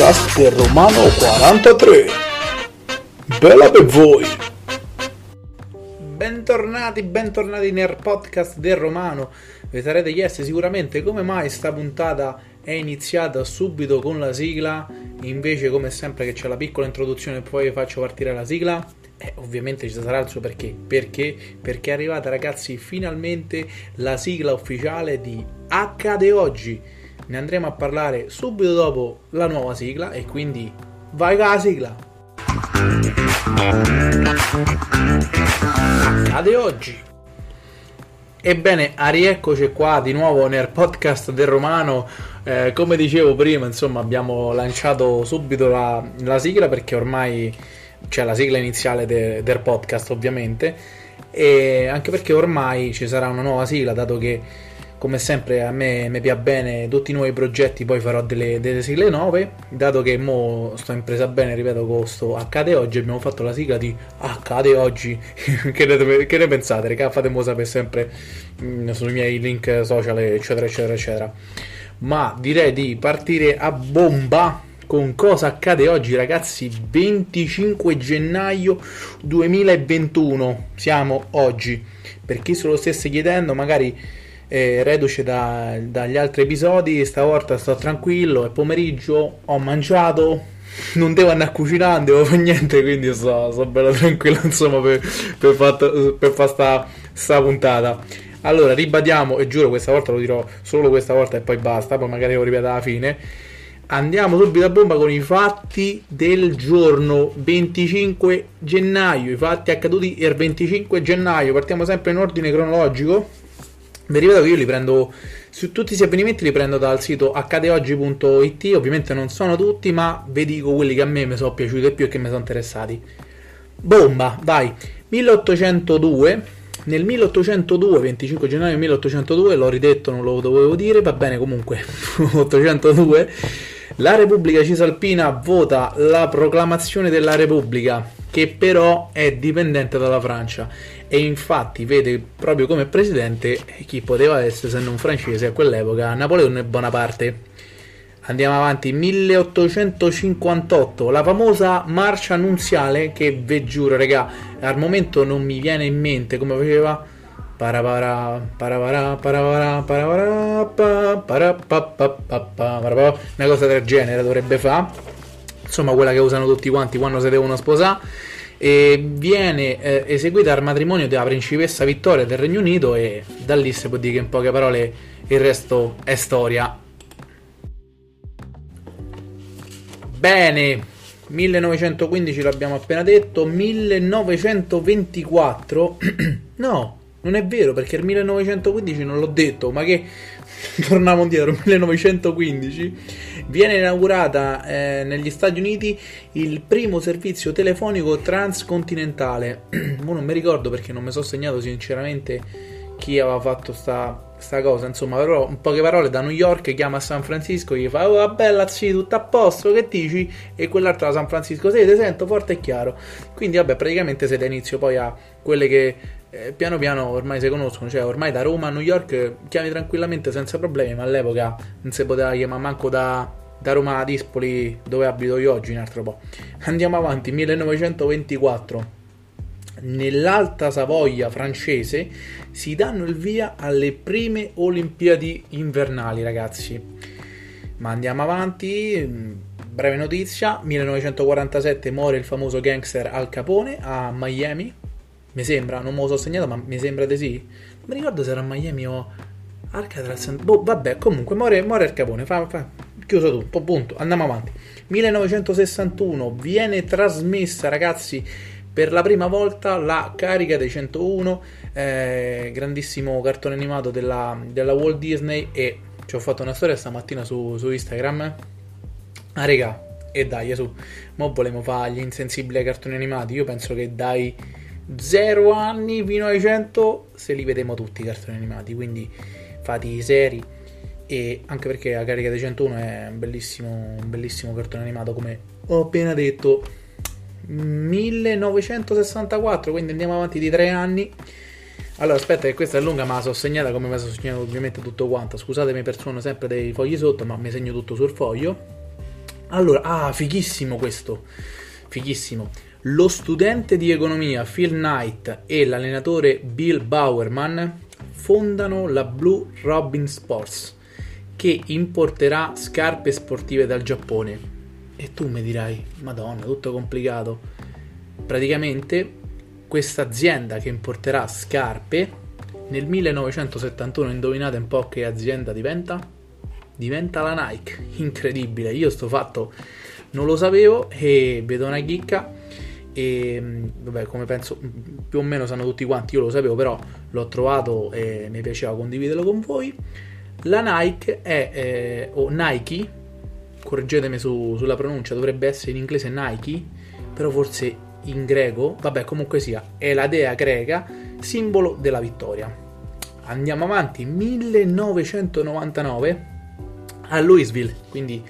podcast del Romano 43. Bella per voi! Bentornati, bentornati nel podcast del Romano. Vi sarete chiesti sicuramente come mai sta puntata è iniziata subito con la sigla, invece come sempre che c'è la piccola introduzione e poi faccio partire la sigla. Eh, ovviamente ci sarà il suo perché. Perché? Perché è arrivata ragazzi finalmente la sigla ufficiale di Accade Oggi ne andremo a parlare subito dopo la nuova sigla e quindi vai con la sigla. Accade oggi. Ebbene, rieccoci qua di nuovo nel podcast del Romano. Eh, come dicevo prima, insomma, abbiamo lanciato subito la, la sigla perché ormai c'è la sigla iniziale de, del podcast, ovviamente. E anche perché ormai ci sarà una nuova sigla, dato che come sempre a me mi piace bene tutti i nuovi progetti poi farò delle, delle, sigle nuove. Dato che mo sto in presa bene ripeto con accade oggi abbiamo fatto la sigla di accade oggi. Che, ne, che, ne, pensate? Raga fatemelo sapere sempre mh, mm, sui miei link social eccetera eccetera eccetera. Ma direi di partire a bomba con cosa accade oggi ragazzi 25 gennaio 2021 siamo oggi. Per chi se lo stesse chiedendo magari eh, reduce da, dagli altri episodi, stavolta sto tranquillo, è pomeriggio, ho mangiato, non devo andare a cucinare, non devo fare niente, quindi sto, sto bello tranquillo insomma per, per fare per sta puntata. Allora, ribadiamo, e giuro questa volta lo dirò solo questa volta e poi basta, poi magari lo ripeto alla fine. Andiamo subito a bomba con i fatti del giorno 25 gennaio, i fatti accaduti il 25 gennaio. Partiamo sempre in ordine cronologico vi ripeto che io li prendo su tutti questi avvenimenti li prendo dal sito accadeoggi.it ovviamente non sono tutti ma vi dico quelli che a me mi sono piaciuti di più e che mi sono interessati. Bomba vai. 1802 nel 1802 25 gennaio 1802 l'ho ridetto non lo dovevo dire va bene comunque 802 la Repubblica Cisalpina vota la proclamazione della Repubblica che però è dipendente dalla Francia. E infatti vede proprio come presidente chi poteva essere se non francese a quell'epoca Napoleone Bonaparte. Andiamo avanti, 1858, la famosa marcia annunziale che ve giuro, regà, al momento non mi viene in mente come faceva. Una cosa del genere dovrebbe fare insomma quella che usano tutti quanti quando si devono sposare e viene eh, eseguita al matrimonio della principessa Vittoria del Regno Unito e da lì si può dire che in poche parole il resto è storia. Bene, 1915 l'abbiamo appena detto, 1924 no, non è vero perché il 1915 non l'ho detto, ma che torniamo indietro, 1915 viene inaugurata eh, negli Stati Uniti il primo servizio telefonico transcontinentale. non mi ricordo perché non mi sono segnato sinceramente chi aveva fatto sta, sta, cosa, insomma, però in poche parole da New York chiama a San Francisco, gli fa "Oh, bella, sì, tutto a posto, che dici?" e quell'altro da San Francisco, "Sì, ti sento forte e chiaro". Quindi vabbè, praticamente siete inizio poi a quelle che eh, piano piano ormai si conoscono, cioè ormai da Roma a New York chiami tranquillamente senza problemi, ma all'epoca non si poteva chiamare manco da, da Roma a Dispoli dove abito io oggi un altro po'. Andiamo avanti, 1924. Nell'Alta Savoia francese si danno il via alle prime Olimpiadi invernali, ragazzi. Ma andiamo avanti, breve notizia, 1947 muore il famoso gangster Al Capone a Miami, mi sembra, non me lo so segnato, ma mi sembra di sì. Non mi ricordo se era Miami o Alcatraz. Boh, vabbè, comunque, muore, muore il capone. Fa, fa. Chiuso tu, punto. Andiamo avanti. 1961 viene trasmessa, ragazzi, per la prima volta la carica dei 101, eh, grandissimo cartone animato della, della, Walt Disney. E ci ho fatto una storia stamattina su, su Instagram. Ah, regà, e dai, su. Mo volevo fare gli insensibili ai cartoni animati. Io penso che dai 0 anni fino ai 100 se li vedremo tutti i cartoni animati, quindi fate i seri. E anche perché la carica dei 101 è un bellissimo, un bellissimo cartone animato come ho appena detto. 1964 quindi andiamo avanti di 3 anni. Allora aspetta che questa è lunga ma la so segnata come mi sono segnato ovviamente tutto quanto. Scusatemi per suono sempre dei fogli sotto ma mi segno tutto sul foglio. Allora, ah, fighissimo questo. Fighissimo. Lo studente di economia Phil Knight e l'allenatore Bill Bowerman fondano la Blue Robin Sports che importerà scarpe sportive dal Giappone. E tu mi dirai, madonna, tutto complicato. Praticamente questa azienda che importerà scarpe nel 1971, indovinate un po' che azienda diventa? Diventa la Nike. Incredibile, io sto fatto non lo sapevo e vedo una chicca e vabbè come penso più o meno sanno tutti quanti io lo sapevo però l'ho trovato e mi piaceva condividerlo con voi. La Nike è eh, o Nike correggetemi su, sulla pronuncia dovrebbe essere in inglese Nike però forse in greco vabbè comunque sia è la dea greca simbolo della vittoria. Andiamo avanti 1999 a Louisville quindi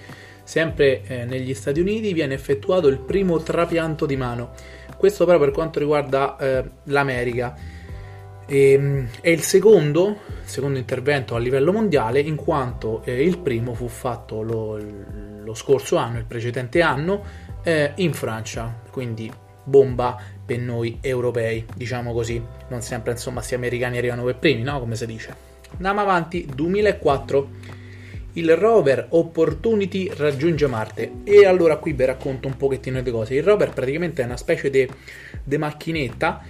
Sempre eh, negli Stati Uniti viene effettuato il primo trapianto di mano, questo però per quanto riguarda eh, l'America. E, ehm, è il secondo, secondo, intervento a livello mondiale in quanto eh, il primo fu fatto lo, lo, scorso anno, il precedente anno, eh, in Francia, quindi bomba per noi europei, diciamo così, non sempre insomma sti americani arrivano per primi, no? Come si dice. Andiamo avanti, 2004 il rover Opportunity raggiunge Marte e allora qui vi racconto un pochettino di cose. Il rover praticamente è una specie di macchinetta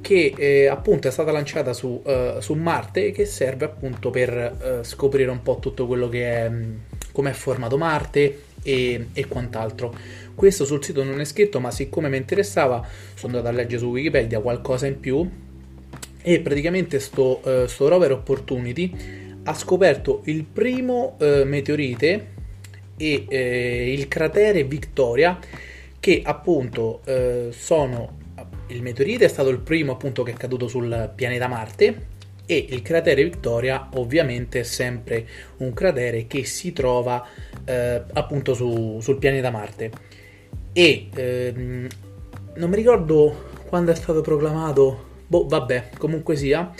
che eh, appunto è stata lanciata su, uh, su, Marte e che serve appunto per uh, scoprire un po' tutto quello che è come è formato Marte e, e, quant'altro. Questo sul sito non è scritto, ma siccome mi interessava, sono andato a leggere su Wikipedia qualcosa in più e praticamente sto, uh, sto rover Opportunity ha scoperto il primo eh, meteorite e eh, il cratere Victoria che appunto eh, sono il meteorite è stato il primo appunto che è caduto sul pianeta Marte e il cratere Victoria ovviamente è sempre un cratere che si trova eh, appunto su, sul pianeta Marte. E ehm, non mi ricordo quando è stato proclamato boh vabbè comunque sia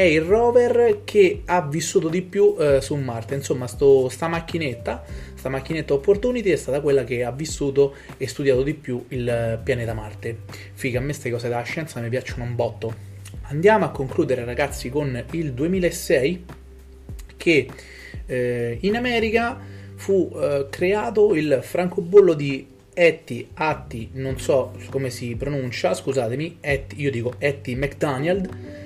è il rover che ha vissuto di più eh, su Marte. Insomma, sto, sta macchinetta, sta macchinetta Opportunity è stata quella che ha vissuto e studiato di più il pianeta Marte. Figa, a me queste cose della scienza mi piacciono un botto. Andiamo a concludere, ragazzi, con il 2006 che eh, in America fu eh, creato il francobollo di Etty, Atti, non so come si pronuncia, scusatemi, Etty, io dico Etty McDonald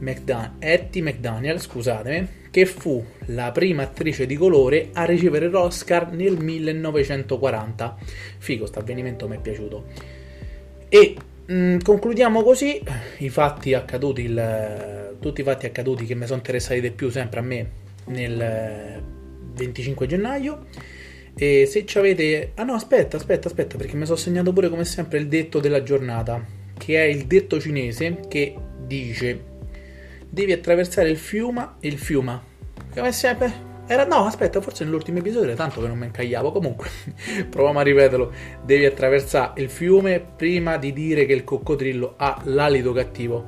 McDan- Etty McDaniel, scusatemi, che fu la prima attrice di colore a ricevere l'Oscar nel 1940. Figo, questo avvenimento mi è piaciuto. E mh, mm, concludiamo così i fatti accaduti, il, tutti i fatti accaduti che mi sono interessati di più sempre a me nel 25 gennaio. E se ci avete... Ah no, aspetta, aspetta, aspetta, perché mi sono segnato pure come sempre il detto della giornata, che è il detto cinese che dice devi attraversare il fiume, il fiume. Come sempre. Era, no, aspetta, forse nell'ultimo episodio era tanto che non mi incagliavo. Comunque, proviamo a ripeterlo. Devi attraversare il fiume prima di dire che il coccodrillo ha l'alito cattivo.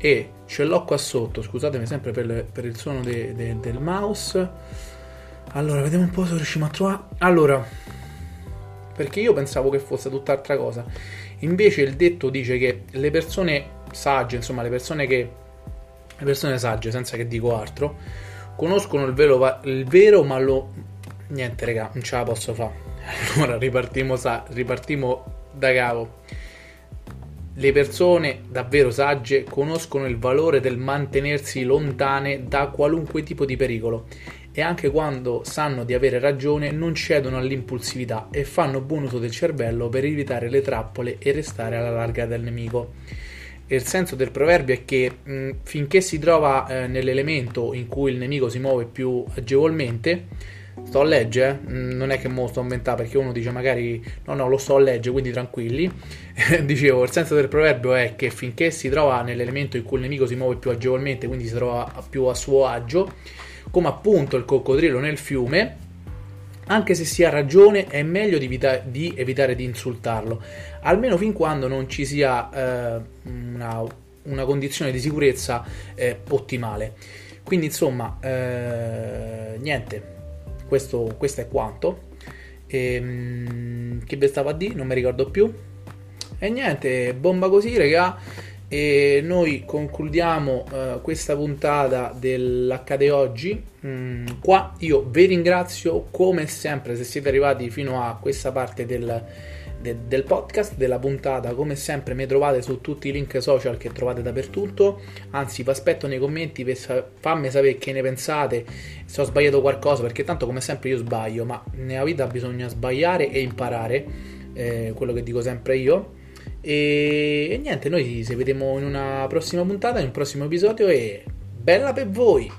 E ce l'ho qua sotto, scusatemi sempre per, le, per il suono de, de, del mouse. Allora, vediamo un po' se riusciamo a trovare. Allora, perché io pensavo che fosse tutt'altra cosa. Invece il detto dice che le persone sagge, insomma, le persone che le persone sagge, senza che dico altro, conoscono il vero, il vero ma lo... Niente, raga, non ce la posso fare. Allora, ripartimo, sa... ripartimo da capo. Le persone davvero sagge conoscono il valore del mantenersi lontane da qualunque tipo di pericolo e anche quando sanno di avere ragione non cedono all'impulsività e fanno buon uso del cervello per evitare le trappole e restare alla larga del nemico il senso del proverbio è che mh, finché si trova eh, nell'elemento in cui il nemico si muove più agevolmente, sto a leggere, eh? non è che mo sto a inventare perché uno dice magari no no lo sto a leggere, quindi tranquilli. Dicevo, il senso del proverbio è che finché si trova nell'elemento in cui il nemico si muove più agevolmente, quindi si trova più a suo agio, come appunto il coccodrillo nel fiume, anche se si ha ragione, è meglio di, evita- di evitare di insultarlo, almeno fin quando non ci sia eh, una, una, condizione di sicurezza eh, ottimale. Quindi, insomma, eh, niente, questo, questo, è quanto. E, mm, che vi stavo a dire? Non mi ricordo più. E niente, bomba così, raga. E noi concludiamo uh, questa puntata dell'Accade Oggi. Mm, qua io vi ringrazio come sempre se siete arrivati fino a questa parte del, de, del podcast, della puntata. Come sempre mi trovate su tutti i link social che trovate dappertutto. Anzi, vi aspetto nei commenti per fammi sapere che ne pensate. Se ho sbagliato qualcosa, perché tanto come sempre io sbaglio, ma nella vita bisogna sbagliare e imparare. Eh, quello che dico sempre io. E, e niente, noi ci vediamo in una prossima puntata, in un prossimo episodio e bella per voi!